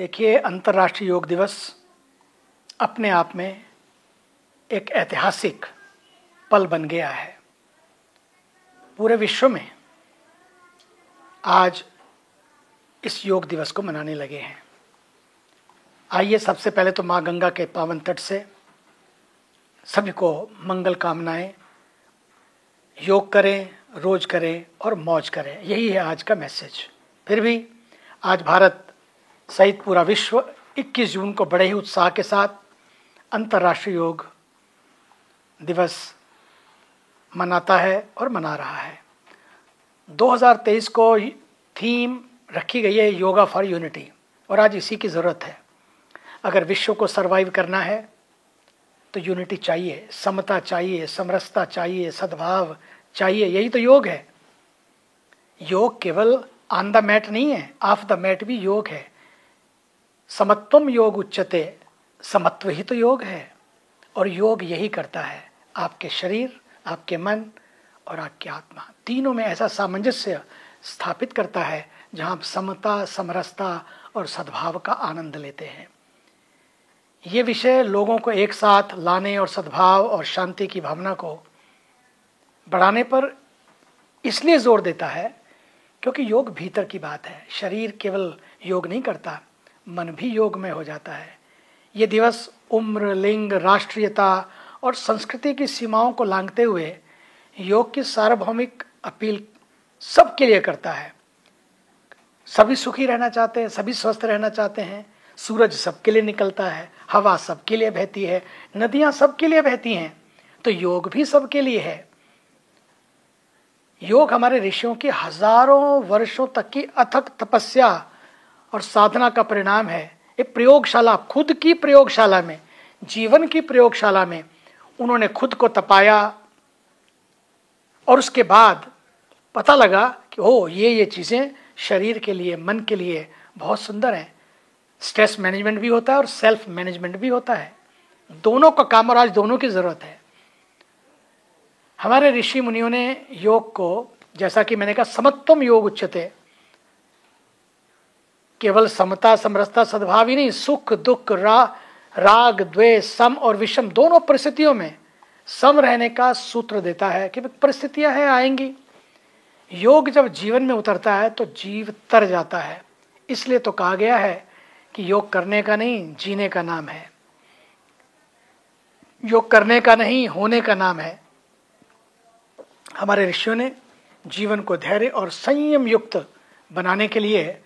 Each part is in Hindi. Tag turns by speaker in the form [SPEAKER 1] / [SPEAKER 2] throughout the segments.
[SPEAKER 1] देखिए, अंतर्राष्ट्रीय योग दिवस अपने आप में एक ऐतिहासिक पल बन गया है। पूरे विश्व में आज इस योग दिवस को मनाने लगे हैं। आइए, सबसे पहले तो माँ गंगा के पावन तट से सभी को मंगल कामनाएँ। योग करें, रोज करें और मौज करें। यही है आज का मैसेज। फिर भी आज भारत सहित पूरा विश्व 21 जून को बड़े ही उत्साह के साथ अंतर्राष्ट्रीय योग दिवस मनाता है और मना रहा है। 2023 को थीम रखी गई है योगा फॉर यूनिटी और आज इसी की ज़रूरत है। अगर विश्व को सरवाइव करना है तो यूनिटी चाहिए, समता चाहिए, समरसता चाहिए, सद्भाव चाहिए, यही तो योग है। योग केवल ऑन द मैट नहीं है ऑफ़ द मैट भी योग है। समत्वम योग उच्चते समत्व ही तो योग है। और योग यही करता है, आपके शरीर, आपके मन और आपकी आत्मा। तीनों में ऐसा सामंजस्य स्थापित करता है, जहाँ आप समता, समरसता और सद्भाव का आनंद लेते हैं। ये विषय लोगों को एक साथ लाने और सद्भाव और शांति की भावना को बढ़ाने पर इसलिए ज़ोर देता है, क्योंकि योग भीतर की बात है। शरीर केवल योग नहीं करता मन भी योग में हो जाता है। ये दिवस उम्र, लिंग, राष्ट्रीयता और संस्कृति की सीमाओं को लांघते हुए योग की सार्वभौमिक अपील सबके लिए करता है। सभी सुखी रहना चाहते हैं, सभी स्वस्थ रहना चाहते हैं। सूरज सबके लिए निकलता है, हवा सबके लिए बहती है, नदियाँ सबके लिए बहती हैं तो योग भी सबके लिए है। योग हमारे ऋषियों की हज़ारों वर्षों तक की अथक तपस्या और साधना का परिणाम है। एक प्रयोगशाला खुद की प्रयोगशाला में, जीवन की प्रयोगशाला में उन्होंने खुद को तपाया और उसके बाद पता लगा कि ओ ये ये चीज़ें शरीर के लिए, मन के लिए बहुत सुंदर हैं। स्ट्रेस मैनेजमेंट भी होता है और सेल्फ मैनेजमेंट भी होता है। दोनों का काम और आज दोनों की ज़रूरत है। हमारे ऋषि मुनियों ने योग को, जैसा कि मैंने कहा, समत्वम योग उच्चते केवल समता समरसता सद्भाव ही नहीं सुख दुख रा, राग द्वेष सम और विषम दोनों परिस्थितियों में सम रहने का सूत्र देता है कि परिस्थितियाँ हैं आएँगी। योग जब जीवन में उतरता है तो जीव तर जाता है। इसलिए तो कहा गया है कि योग करने का नहीं जीने का नाम है। योग करने का नहीं होने का नाम है। हमारे ऋषियों ने जीवन को धैर्य और संयम युक्त बनाने के लिए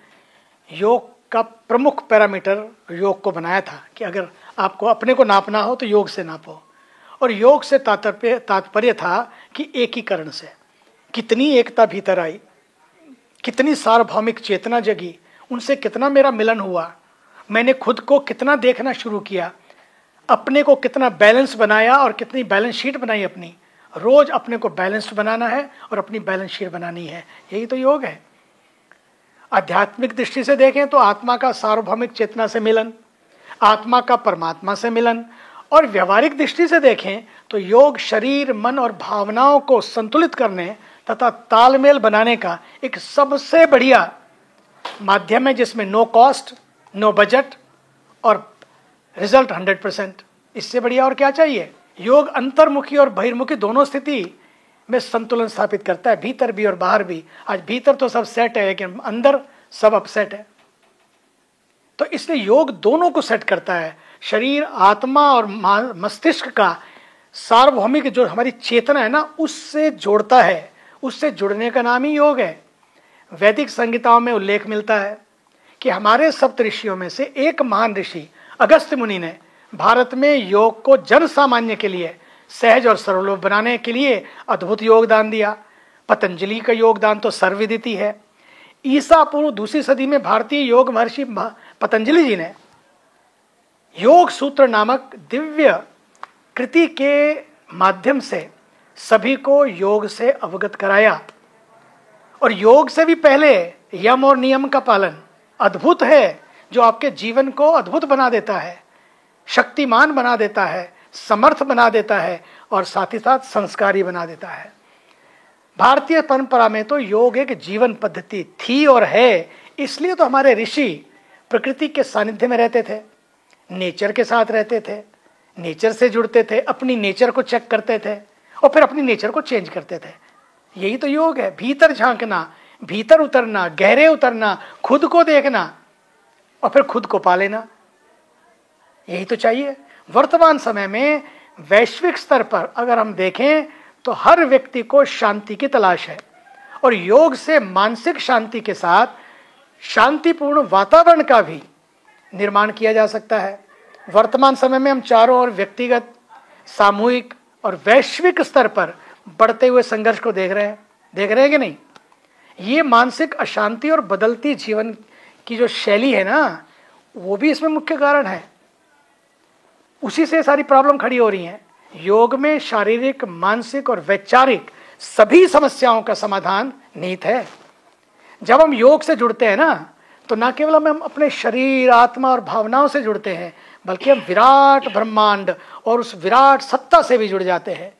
[SPEAKER 1] योग का प्रमुख पैरामीटर योग को बनाया था कि अगर आपको अपने को नापना हो तो योग से नापो। और योग से तात्पर्य तात्पर्य था कि एकीकरण से। कितनी एकता भीतर आई, कितनी सार्वभौमिक चेतना जगी, उनसे कितना मेरा मिलन हुआ, मैंने खुद को कितना देखना शुरू किया, अपने को कितना बैलेंस बनाया और कितनी बैलेंस शीट बनाई अपनी। रोज अपने को बैलेंस्ड बनाना है और अपनी बैलेंस शीट बनानी है। यही तो योग है। आध्यात्मिक दृष्टि से देखें तो आत्मा का सार्वभौमिक चेतना से मिलन, आत्मा का परमात्मा से मिलन, और व्यवहारिक दृष्टि से देखें तो योग शरीर, मन और भावनाओं को संतुलित करने तथा तालमेल बनाने का एक सबसे बढ़िया माध्यम है, जिसमें नो कॉस्ट नो बजट और रिज़ल्ट हंड्रेड परसेंट इससे बढ़िया और क्या चाहिए? योग अंतर्मुखी और बहिर्मुखी दोनों स्थिति में संतुलन स्थापित करता है, भीतर भी और बाहर भी। आज भीतर तो सब सेट है, लेकिन अंदर सब अपसेट है। तो इसलिए योग दोनों को सेट करता है। शरीर, आत्मा और मस्तिष्क का सार्वभौमिक जो हमारी चेतना है ना, उससे जोड़ता है। उससे जुड़ने का नाम ही योग है। वैदिक संहिताओं में उल्लेख मिलता है कि हमारे सप्त ऋषियों में से एक महान ऋषि, अगस्त मुनि ने, भारत में योग को जन सामान्य के लिए सहज और सरल बनाने के लिए अद्भुत योगदान दिया। पतंजलि का योगदान तो सर्वविदित है ईसा पूर्व दूसरी सदी में भारतीय योग महर्षि पतंजलि जी ने योग सूत्र नामक दिव्य कृति के माध्यम से सभी को योग से अवगत कराया। और योग से भी पहले यम और नियम का पालन अद्भुत है, जो आपके जीवन को अद्भुत बना देता है, शक्तिमान बना देता है। समर्थ बना देता है और साथ ही साथ संस्कारी बना देता है। भारतीय परंपरा में तो योग एक जीवन पद्धति थी और है, इसलिए तो हमारे ऋषि प्रकृति के सानिध्य में रहते थे, नेचर के साथ रहते थे, नेचर से जुड़ते थे, अपनी नेचर को चेक करते थे और फिर अपनी नेचर को चेंज करते थे। यही तो योग है, भीतर झांकना, भीतर उतरना, गहरे उतरना, खुद को देखना और फिर खुद को पा लेना। यही तो चाहिए। वर्तमान समय में वैश्विक स्तर पर अगर हम देखें तो हर व्यक्ति को शांति की तलाश है। और योग से मानसिक शांति के साथ शांतिपूर्ण वातावरण का भी निर्माण किया जा सकता है। वर्तमान समय में हम चारों ओर व्यक्तिगत, सामूहिक और वैश्विक स्तर पर बढ़ते हुए संघर्ष को देख रहे हैं। देख रहे हैं कि नहीं? ये मानसिक अशांति और बदलती जीवन की जो शैली है ना, वो भी इसमें मुख्य कारण है। उसी से सारी प्रॉब्लम खड़ी हो रही है। योग में शारीरिक, मानसिक और वैचारिक सभी समस्याओं का समाधान नीत है। जब हम योग से जुड़ते हैं ना तो ना केवल हम अपने शरीर, आत्मा और भावनाओं से जुड़ते हैं, बल्कि हम विराट ब्रह्मांड और उस विराट सत्ता से भी जुड़ जाते हैं।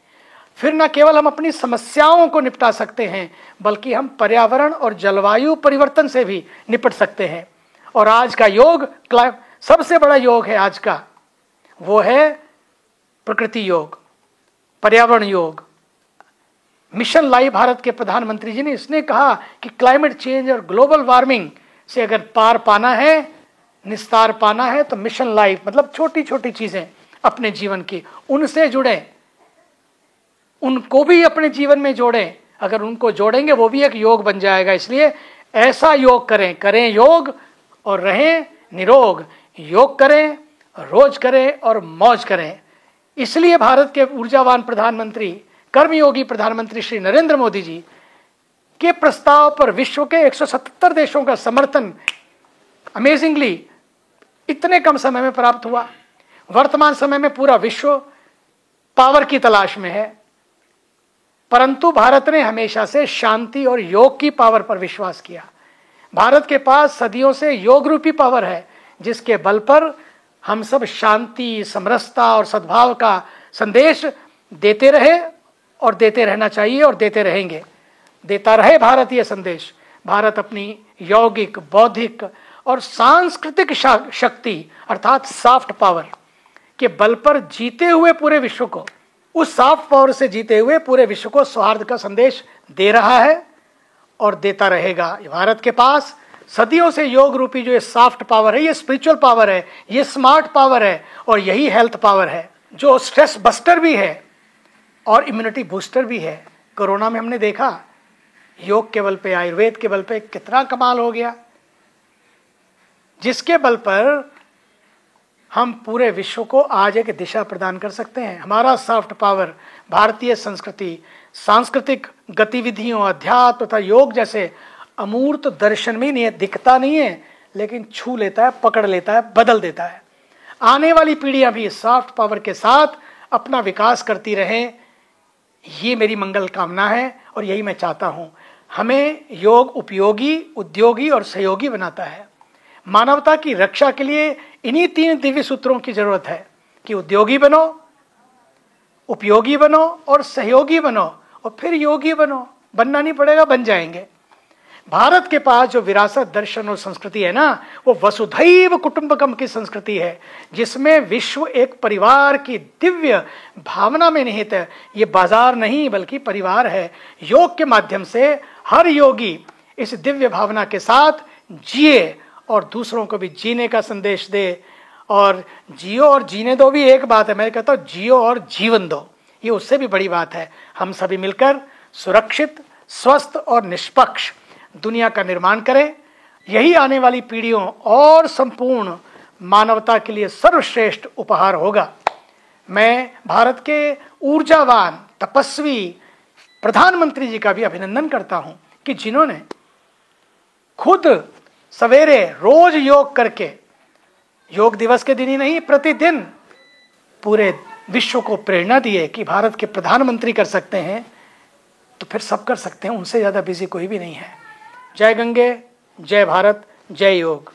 [SPEAKER 1] फिर न केवल हम अपनी समस्याओं को निपटा सकते हैं, बल्कि हम पर्यावरण और जलवायु परिवर्तन से भी निपट सकते हैं। और आज का योग सबसे बड़ा योग है आज का। वो है प्रकृति योग, पर्यावरण योग। मिशन लाइव भारत के प्रधानमंत्री जी ने इसने कहा कि क्लाइमेट चेंज और ग्लोबल वार्मिंग से अगर पार पाना है, निस्तार पाना है तो मिशन लाइफ मतलब छोटी छोटी चीज़ें अपने जीवन की, उनसे जुड़े। उनको भी अपने जीवन में जोड़ें। अगर उनको जोड़ेंगे, वो भी एक योग बन जाएगा। इसलिए ऐसा योग करें। करें योग और रहें निरोग। योग करें रोज करें और मौज करें। इसलिए भारत के ऊर्जावान प्रधानमंत्री, कर्मयोगी प्रधानमंत्री श्री नरेंद्र मोदी जी के प्रस्ताव पर विश्व के 177 देशों का समर्थन अमेजिंगली इतने कम समय में प्राप्त हुआ। वर्तमान समय में पूरा विश्व पावर की तलाश में है। परंतु भारत ने हमेशा से शांति और योग की पावर पर विश्वास किया। भारत के पास सदियों से योग रूपी पावर है, जिसके बल पर हम सब शांति, समरसता और सद्भाव का संदेश देते रहे और देते रहना चाहिए और देते रहेंगे। देता रहे भारत ये संदेश। भारत अपनी यौगिक, बौद्धिक और सांस्कृतिक शक्ति, अर्थात सॉफ्ट पावर के बल पर जीते हुए पूरे विश्व को, उस सॉफ्ट पावर से जीते हुए पूरे विश्व को सौहार्द का संदेश दे रहा है और देता रहेगा। भारत के पास सदियों से योग रूपी जो ये सॉफ्ट पावर है, ये स्पिरिचुअल पावर है, ये स्मार्ट पावर है और यही हेल्थ पावर है। जो स्ट्रेस बस्टर भी है और इम्यूनिटी बूस्टर भी है। कोरोना में हमने देखा, योग के बल पे, आयुर्वेद के बल पे कितना कमाल हो गया। जिसके बल पर हम पूरे विश्व को आज एक दिशा प्रदान कर सकते हैं। हमारा सॉफ्ट पावर भारतीय संस्कृति, सांस्कृतिक गतिविधियों, अध्यात्म तथा योग जैसे अमूर्त दर्शन में नहीं है, दिखता नहीं है, लेकिन छू लेता है, पकड़ लेता है, बदल देता है। आने वाली पीढ़ियाँ भी सॉफ्ट पावर के साथ अपना विकास करती रहें। ये मेरी मंगल कामना है और यही मैं चाहता हूँ। हमें योग उपयोगी, उद्योगी और सहयोगी बनाता है। मानवता की रक्षा के लिए इन्हीं तीन दिव्य सूत्रों की ज़रूरत है कि उद्योगी बनो, उपयोगी बनो और सहयोगी बनो, और फिर योगी बनो। बनना नहीं पड़ेगा, बन जाएँगे। भारत के पास जो विरासत, दर्शन और संस्कृति है ना, वो वसुधैव कुटुंबकम की संस्कृति है, जिसमें विश्व एक परिवार की दिव्य भावना में निहित है। ये बाज़ार नहीं, बल्कि परिवार है। योग के माध्यम से हर योगी इस दिव्य भावना के साथ जिए और दूसरों को भी जीने का संदेश दे। और जियो और जीने दो भी एक बात है। मैं कहता हूँ, जियो और जीवन दो। ये उससे भी बड़ी बात है। हम सभी मिलकर सुरक्षित, स्वस्थ और निष्पक्ष दुनिया का निर्माण करें। यही आने वाली पीढ़ियों और संपूर्ण मानवता के लिए सर्वश्रेष्ठ उपहार होगा। मैं भारत के ऊर्जावान, तपस्वी प्रधानमंत्री जी का भी अभिनंदन करता हूँ कि जिन्होंने खुद सवेरे रोज योग करके, योग दिवस के दिन ही नहीं, प्रतिदिन पूरे विश्व को प्रेरणा दिए कि भारत के प्रधानमंत्री कर सकते हैं तो फिर सब कर सकते हैं, उनसे ज़्यादा बिज़ी कोई भी नहीं है। जय गंगे जय भारत जय योग।